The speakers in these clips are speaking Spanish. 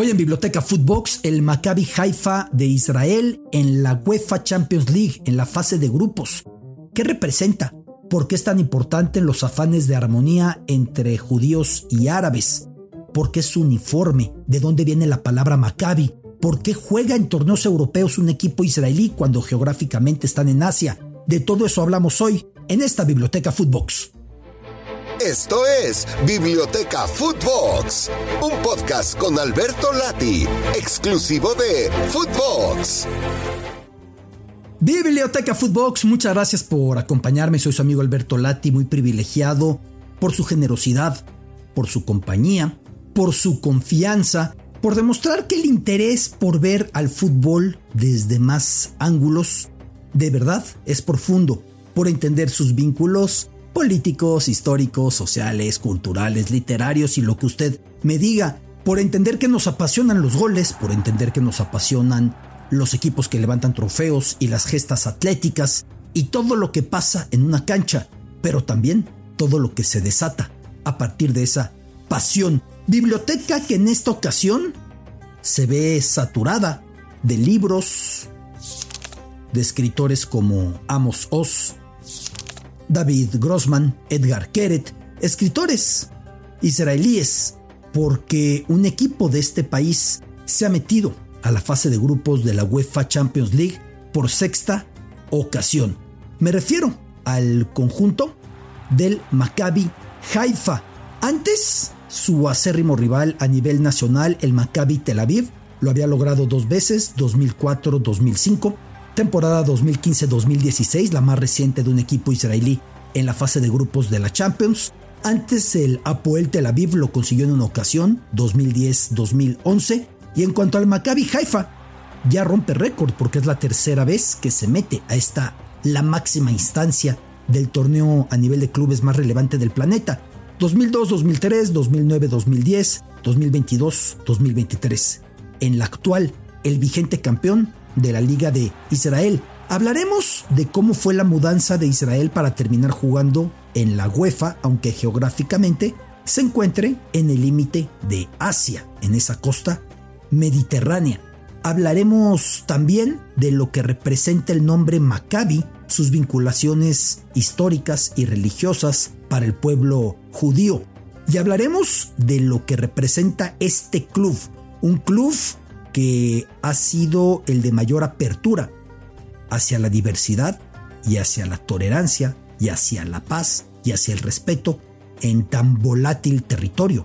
Hoy en Biblioteca Footbox, el Maccabi Haifa de Israel en la UEFA Champions League, en la fase de grupos. ¿Qué representa? ¿Por qué es tan importante en los afanes de armonía entre judíos y árabes? ¿Por qué es su uniforme? ¿De dónde viene la palabra Maccabi? ¿Por qué juega en torneos europeos un equipo israelí cuando geográficamente están en Asia? De todo eso hablamos hoy en esta Biblioteca Footbox. Esto es Biblioteca Footbox, un podcast con Alberto Lati, exclusivo de Footbox. Biblioteca Footbox, muchas gracias por acompañarme. Soy su amigo Alberto Lati, muy privilegiado por su generosidad, por su compañía, por su confianza, por demostrar que el interés por ver al fútbol desde más ángulos de verdad es profundo, por entender sus vínculos políticos, históricos, sociales, culturales, literarios y lo que usted me diga, por entender que nos apasionan los goles, por entender que nos apasionan los equipos que levantan trofeos y las gestas atléticas y todo lo que pasa en una cancha, pero también todo lo que se desata a partir de esa pasión. Biblioteca que en esta ocasión se ve saturada de libros de escritores como Amos Oz, David Grossman, Edgar Keret, escritores israelíes, porque un equipo de este país se ha metido a la fase de grupos de la UEFA Champions League por sexta ocasión. Me refiero al conjunto del Maccabi Haifa. Antes, su acérrimo rival a nivel nacional, el Maccabi Tel Aviv, lo había logrado dos veces, 2004-2005 temporada 2015-2016, la más reciente de un equipo israelí en la fase de grupos de la Champions. Antes el Apoel Tel Aviv lo consiguió en una ocasión, 2010-2011. Y en cuanto al Maccabi Haifa, ya rompe récord porque es la tercera vez que se mete a esta, la máxima instancia del torneo a nivel de clubes más relevante del planeta. 2002-2003, 2009-2010, 2022-2023. En la actual, el vigente campeón de la Liga de Israel. Hablaremos de cómo fue la mudanza de Israel para terminar jugando en la UEFA, aunque geográficamente se encuentre en el límite de Asia, en esa costa mediterránea. Hablaremos también de lo que representa el nombre Maccabi, sus vinculaciones históricas y religiosas para el pueblo judío. Y hablaremos de lo que representa este club, un club que ha sido el de mayor apertura hacia la diversidad y hacia la tolerancia y hacia la paz y hacia el respeto en tan volátil territorio.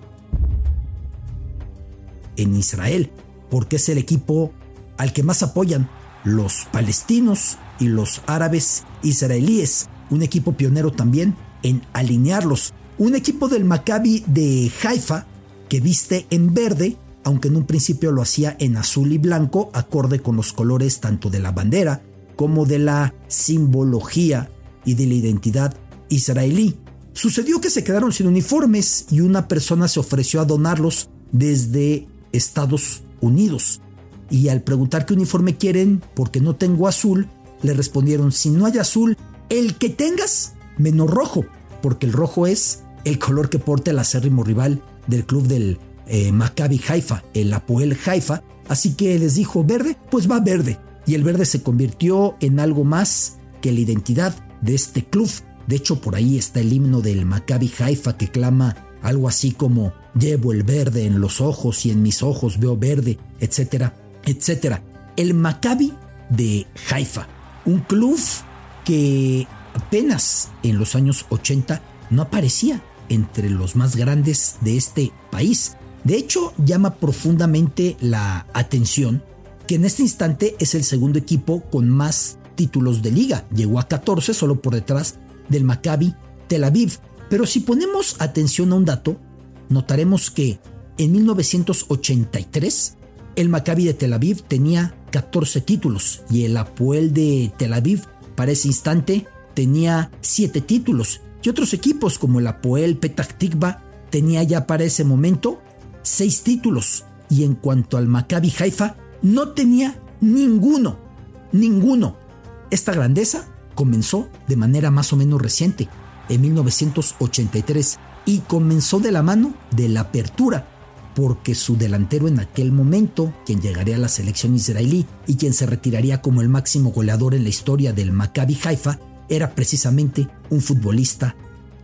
En Israel, porque es el equipo al que más apoyan los palestinos y los árabes israelíes, un equipo pionero también en alinearlos, un equipo del Maccabi de Haifa que viste en verde aunque en un principio lo hacía en azul y blanco, acorde con los colores tanto de la bandera como de la simbología y de la identidad israelí. Sucedió que se quedaron sin uniformes y una persona se ofreció a donarlos desde Estados Unidos. Y al preguntar qué uniforme quieren, porque no tengo azul, le respondieron, si no hay azul, el que tengas, menos rojo, porque el rojo es el color que porta el acérrimo rival del club del eh, Maccabi Haifa, el Apoel Haifa, así que les dijo verde, pues va verde. Y el verde se convirtió en algo más que la identidad de este club. De hecho, por ahí está el himno del Maccabi Haifa que clama algo así como llevo el verde en los ojos y en mis ojos veo verde, etcétera, etcétera. El Maccabi de Haifa, un club que apenas en los años 80 no aparecía entre los más grandes de este país. De hecho, llama profundamente la atención que en este instante es el segundo equipo con más títulos de liga. Llegó a 14 solo por detrás del Maccabi Tel Aviv. Pero si ponemos atención a un dato, notaremos que en 1983 el Maccabi de Tel Aviv tenía 14 títulos y el Apoel de Tel Aviv para ese instante tenía 7 títulos y otros equipos como el Apoel Petah Tikva tenía ya para ese momento seis títulos y en cuanto al Maccabi Haifa, no tenía ninguno, ninguno. Esta grandeza comenzó de manera más o menos reciente, en 1983, y comenzó de la mano de la apertura porque su delantero en aquel momento, quien llegaría a la selección israelí y quien se retiraría como el máximo goleador en la historia del Maccabi Haifa, era precisamente un futbolista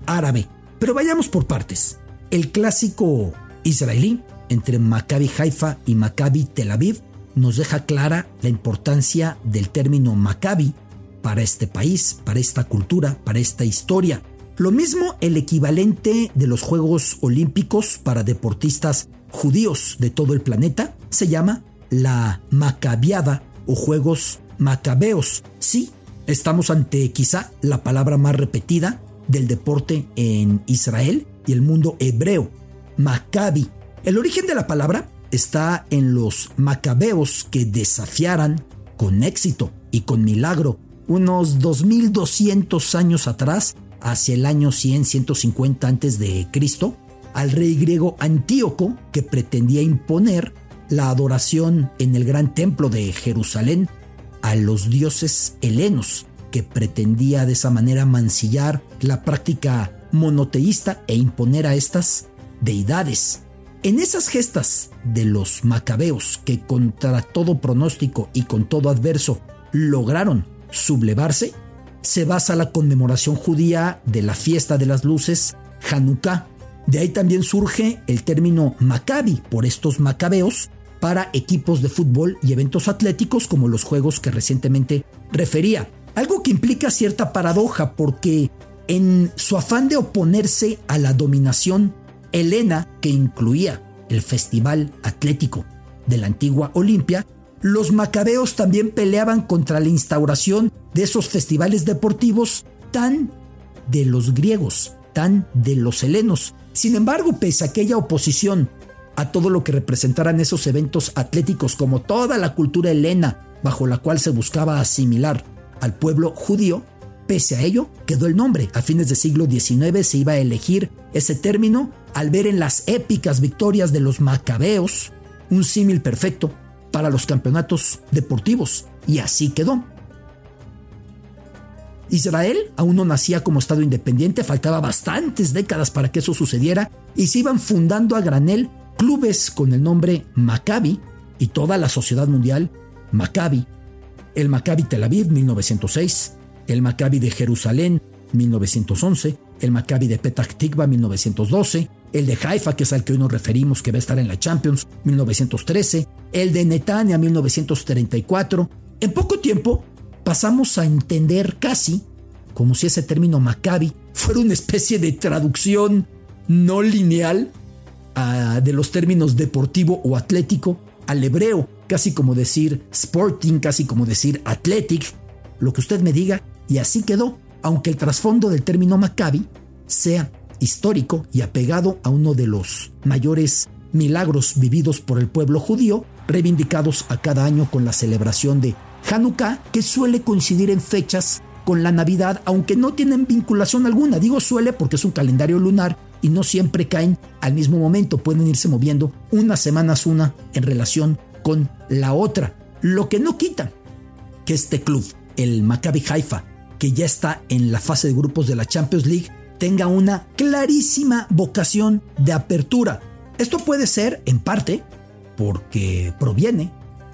árabe. Pero vayamos por partes. El clásico israelí entre Maccabi Haifa y Maccabi Tel Aviv nos deja clara la importancia del término Maccabi para este país, para esta cultura, para esta historia. Lo mismo el equivalente de los Juegos Olímpicos para deportistas judíos de todo el planeta se llama la Macabiada o Juegos Macabeos. Sí, estamos ante quizá la palabra más repetida del deporte en Israel y el mundo hebreo, Maccabi. El origen de la palabra está en los macabeos que desafiaran con éxito y con milagro unos 2200 años atrás, hacia el año 100-150 antes de Cristo, al rey griego Antíoco que pretendía imponer la adoración en el gran templo de Jerusalén a los dioses helenos, que pretendía de esa manera mancillar la práctica monoteísta e imponer a estas deidades. En esas gestas de los macabeos que contra todo pronóstico y con todo adverso lograron sublevarse, se basa la conmemoración judía de la fiesta de las luces, Hanukkah, de ahí también surge el término Maccabi por estos macabeos para equipos de fútbol y eventos atléticos como los juegos que recientemente refería. Algo que implica cierta paradoja porque en su afán de oponerse a la dominación helena que incluía el Festival Atlético de la antigua Olimpia, los macabeos también peleaban contra la instauración de esos festivales deportivos tan de los griegos, tan de los helenos, sin embargo, pese a aquella oposición a todo lo que representaran esos eventos atléticos como toda la cultura helena bajo la cual se buscaba asimilar al pueblo judío, pese a ello quedó el nombre. A fines del siglo XIX se iba a elegir ese término al ver en las épicas victorias de los macabeos un símil perfecto para los campeonatos deportivos, y así quedó. Israel aún no nacía como Estado independiente, faltaba bastantes décadas para que eso sucediera y se iban fundando a granel clubes con el nombre Maccabi y toda la sociedad mundial Maccabi. El Maccabi Tel Aviv 1906, el Maccabi de Jerusalén 1911, el Maccabi de Petah Tikva 1912, el de Haifa, que es al que hoy nos referimos, que va a estar en la Champions 1913, el de Netanya 1934. En poco tiempo, pasamos a entender casi como si ese término Maccabi fuera una especie de traducción no lineal ah, de los términos deportivo o atlético al hebreo, casi como decir sporting, casi como decir athletic, lo que usted me diga, y así quedó, aunque el trasfondo del término Maccabi sea histórico y apegado a uno de los mayores milagros vividos por el pueblo judío, reivindicados a cada año con la celebración de Hanukkah, que suele coincidir en fechas con la Navidad, aunque no tienen vinculación alguna. Digo suele porque es un calendario lunar y no siempre caen al mismo momento, pueden irse moviendo unas semanas una en relación con la otra. Lo que no quita que este club, el Maccabi Haifa, que ya está en la fase de grupos de la Champions League, tenga una clarísima vocación de apertura. Esto puede ser, en parte, porque proviene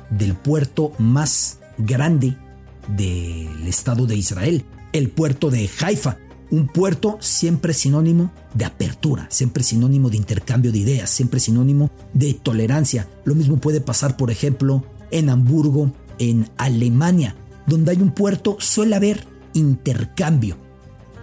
del puerto más grande del Estado de Israel, el puerto de Haifa, un puerto siempre sinónimo de apertura, siempre sinónimo de intercambio de ideas, siempre sinónimo de tolerancia. Lo mismo puede pasar, por ejemplo, en Hamburgo, en Alemania, donde hay un puerto, suele haber intercambio.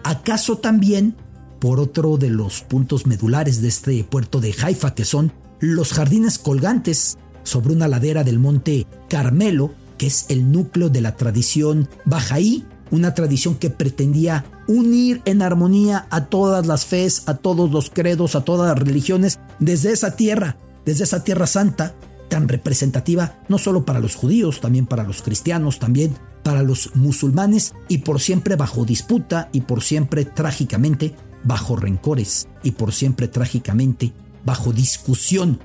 ¿Acaso también por otro de los puntos medulares de este puerto de Haifa, que son los jardines colgantes sobre una ladera del monte Carmelo, que es el núcleo de la tradición bajaí, una tradición que pretendía unir en armonía a todas las fes, a todos los credos, a todas las religiones, desde esa tierra, desde esa tierra santa, tan representativa no solo para los judíos, también para los cristianos, también para los musulmanes, y por siempre bajo disputa y por siempre trágicamente bajo rencores y por siempre trágicamente bajo discusión.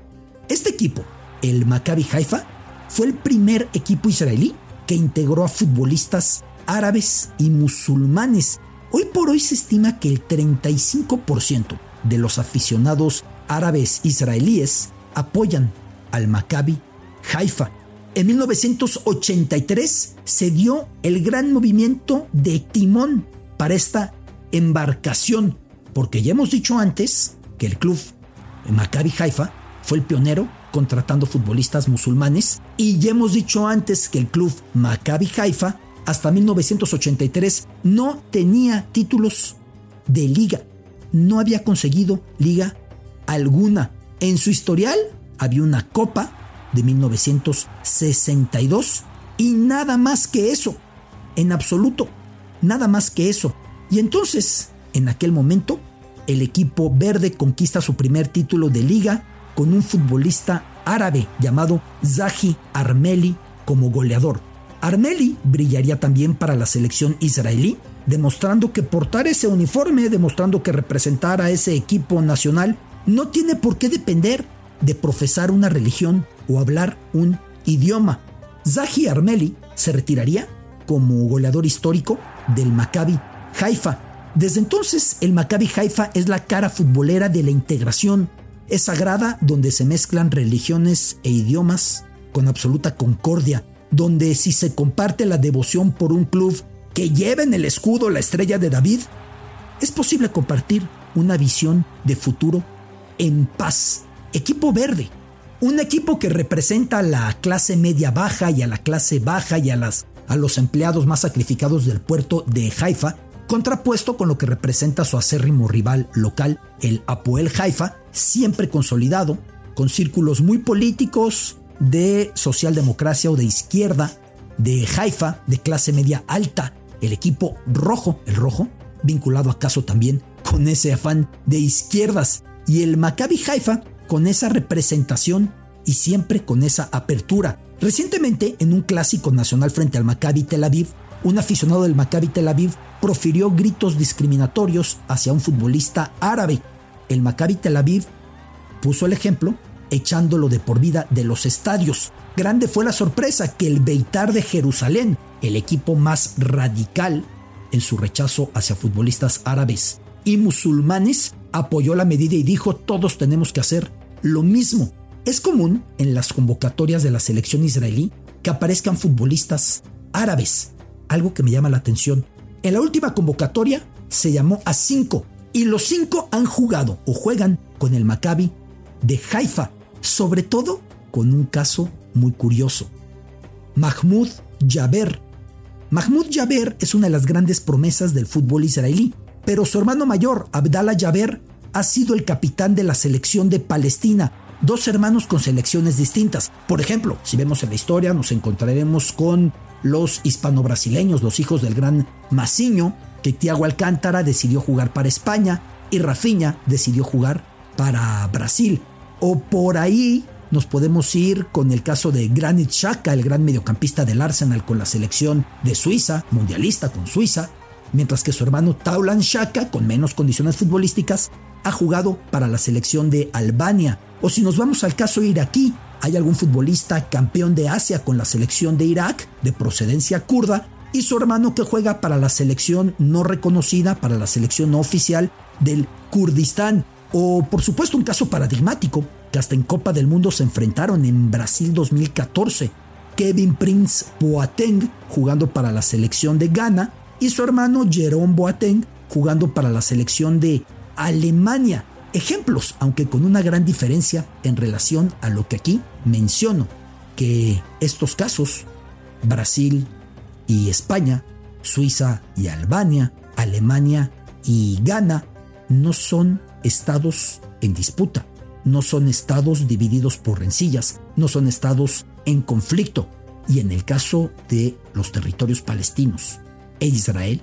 Este equipo, el Maccabi Haifa, fue el primer equipo israelí que integró a futbolistas árabes y musulmanes. Hoy por hoy se estima que el 35% de los aficionados árabes israelíes apoyan al Maccabi Haifa. En 1983 se dio el gran movimiento de timón para esta embarcación, porque ya hemos dicho antes que el club Maccabi Haifa fue el pionero contratando futbolistas musulmanes y ya hemos dicho antes que el club Maccabi Haifa hasta 1983 no tenía títulos de liga, no había conseguido liga alguna. En su historial había una copa de 1962 y nada más que eso, en absoluto, nada más que eso. Y entonces, en aquel momento, el equipo verde conquista su primer título de liga con un futbolista árabe llamado Zahi Armeli como goleador. Armeli brillaría también para la selección israelí, demostrando que portar ese uniforme, demostrando que representar a ese equipo nacional no tiene por qué depender de profesar una religión o hablar un idioma. Zahi Armeli se retiraría como goleador histórico del Maccabi Haifa. Desde entonces, el Maccabi Haifa es la cara futbolera de la integración. Es sagrada donde se mezclan religiones e idiomas con absoluta concordia, donde si se comparte la devoción por un club que lleva en el escudo la estrella de David, es posible compartir una visión de futuro en paz. Equipo verde, un equipo que representa a la clase media baja y a la clase baja y a, las, a los empleados más sacrificados del puerto de Haifa, contrapuesto con lo que representa su acérrimo rival local, el Apoel Haifa, siempre consolidado, con círculos muy políticos de socialdemocracia o de izquierda, de Haifa, de clase media alta, el equipo rojo, el rojo, vinculado acaso también con ese afán de izquierdas, y el Maccabi Haifa con esa representación y siempre con esa apertura. Recientemente, en un clásico nacional frente al Maccabi Tel Aviv, un aficionado del Maccabi Tel Aviv profirió gritos discriminatorios hacia un futbolista árabe. El Maccabi Tel Aviv puso el ejemplo echándolo de por vida de los estadios. Grande fue la sorpresa que el Beitar de Jerusalén, el equipo más radical en su rechazo hacia futbolistas árabes y musulmanes, apoyó la medida y dijo todos tenemos que hacer lo mismo. Es común en las convocatorias de la selección israelí que aparezcan futbolistas árabes, algo que me llama la atención. En la última convocatoria se llamó a cinco y los cinco han jugado o juegan con el Maccabi de Haifa, sobre todo con un caso muy curioso. Mahmoud Jaber. Mahmoud Jaber es una de las grandes promesas del fútbol israelí, pero su hermano mayor, Abdallah Jaber, ha sido el capitán de la selección de Palestina, dos hermanos con selecciones distintas. Por ejemplo, si vemos en la historia, nos encontraremos con los hispano-brasileños, los hijos del gran Maciño, que Tiago Alcántara decidió jugar para España y Rafinha decidió jugar para Brasil. O por ahí nos podemos ir con el caso de Granit Xhaka, el gran mediocampista del Arsenal con la selección de Suiza, mundialista con Suiza, mientras que su hermano Taulan Xhaka, con menos condiciones futbolísticas, ha jugado para la selección de Albania. O si nos vamos al caso iraquí, hay algún futbolista campeón de Asia con la selección de Irak, de procedencia kurda, y su hermano que juega para la selección no reconocida, para la selección no oficial del Kurdistán. O por supuesto un caso paradigmático, que hasta en Copa del Mundo se enfrentaron en Brasil 2014. Kevin Prince Boateng jugando para la selección de Ghana y su hermano Jerome Boateng jugando para la selección de Alemania. Ejemplos, aunque con una gran diferencia en relación a lo que aquí menciono, que estos casos, Brasil y España, Suiza y Albania, Alemania y Ghana, no son estados en disputa, no son estados divididos por rencillas, no son estados en conflicto. Y en el caso de los territorios palestinos e Israel,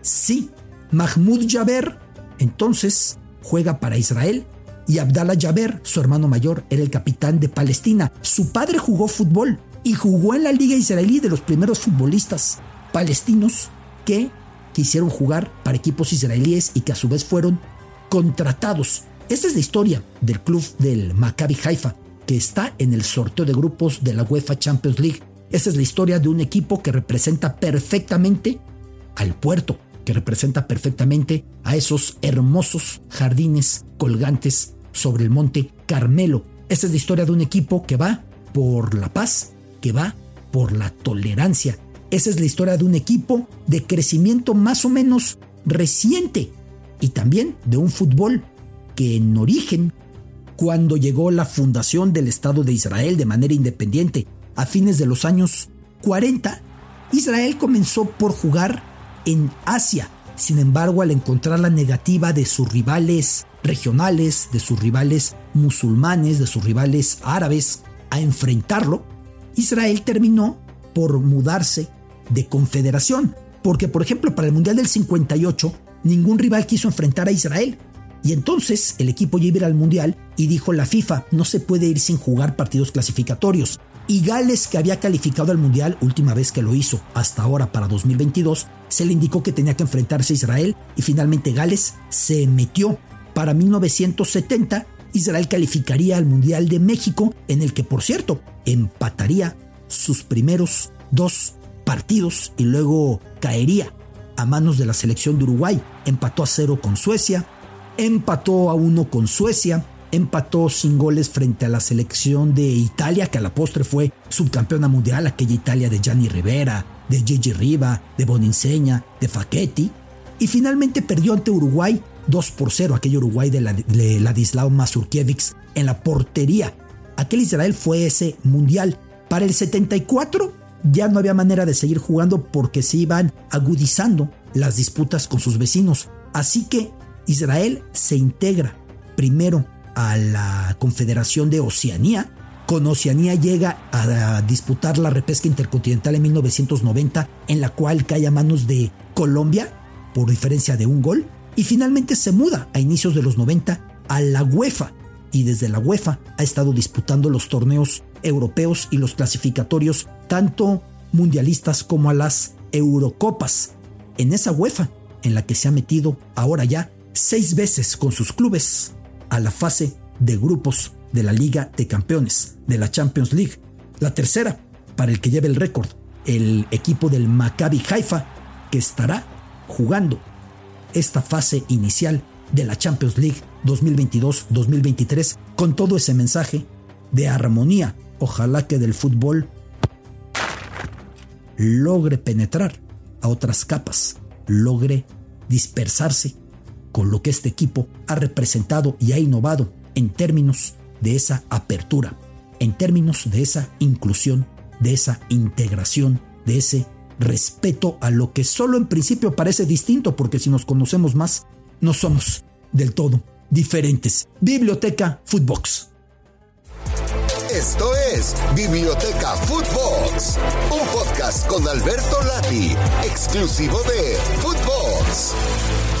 sí, Mahmoud Jaber entonces juega para Israel y Abdallah Jaber, su hermano mayor, era el capitán de Palestina. Su padre jugó fútbol y jugó en la liga israelí de los primeros futbolistas palestinos que quisieron jugar para equipos israelíes y que a su vez fueron contratados. Esta es la historia del club del Maccabi Haifa, que está en el sorteo de grupos de la UEFA Champions League. Esta es la historia de un equipo que representa perfectamente al puerto, que representa perfectamente a esos hermosos jardines colgantes sobre el monte Carmelo. Esta es la historia de un equipo que va por la paz, que va por la tolerancia. Esa es la historia de un equipo de crecimiento más o menos reciente y también de un fútbol que en origen, cuando llegó la fundación del Estado de Israel de manera independiente a fines de los años 40, Israel comenzó por jugar en Asia. Sin embargo, al encontrar la negativa de sus rivales regionales, de sus rivales musulmanes, de sus rivales árabes, a enfrentarlo, Israel terminó por mudarse de confederación. Porque, por ejemplo, para el Mundial del 58, ningún rival quiso enfrentar a Israel. Y entonces el equipo iba al Mundial y dijo la FIFA, no se puede ir sin jugar partidos clasificatorios. Y Gales, que había calificado al Mundial, última vez que lo hizo, hasta ahora para 2022, se le indicó que tenía que enfrentarse a Israel y finalmente Gales se metió. Para 1970, Israel calificaría al Mundial de México, en el que, por cierto, empataría sus primeros dos partidos y luego caería a manos de la selección de Uruguay. Empató a cero con Suecia, empató a uno con Suencia, empató sin goles frente a la selección de Italia, que a la postre fue subcampeona mundial, aquella Italia de Gianni Rivera, de Gigi Riva, de Boninsegna, de Facchetti, y finalmente perdió ante Uruguay 2 por 0, aquel Uruguay de, Ladislao Mazurkiewicz en la portería. Aquel Israel fue ese mundial. Para el 74 ya no había manera de seguir jugando porque se iban agudizando las disputas con sus vecinos. Así que Israel se integra primero a la Confederación de Oceanía. Con Oceanía llega a disputar la repesca intercontinental en 1990, en la cual cae a manos de Colombia por diferencia de un gol. Y finalmente se muda a inicios de los 90 a la UEFA. Y desde la UEFA ha estado disputando los torneos europeos y los clasificatorios, tanto mundialistas como a las Eurocopas. En esa UEFA, en la que se ha metido ahora ya seis veces con sus clubes a la fase de grupos de la Liga de Campeones, de la Champions League. La tercera, para el que lleve el récord, el equipo del Maccabi Haifa, que estará jugando esta fase inicial de la Champions League 2022-2023 con todo ese mensaje de armonía. Ojalá que del fútbol logre penetrar a otras capas, logre dispersarse con lo que este equipo ha representado y ha innovado en términos de esa apertura, en términos de esa inclusión, de esa integración, de ese respeto a lo que solo en principio parece distinto, porque si nos conocemos más, no somos del todo diferentes. Biblioteca Footbox. Esto es Biblioteca Footbox, un podcast con Alberto Lati, exclusivo de Footbox.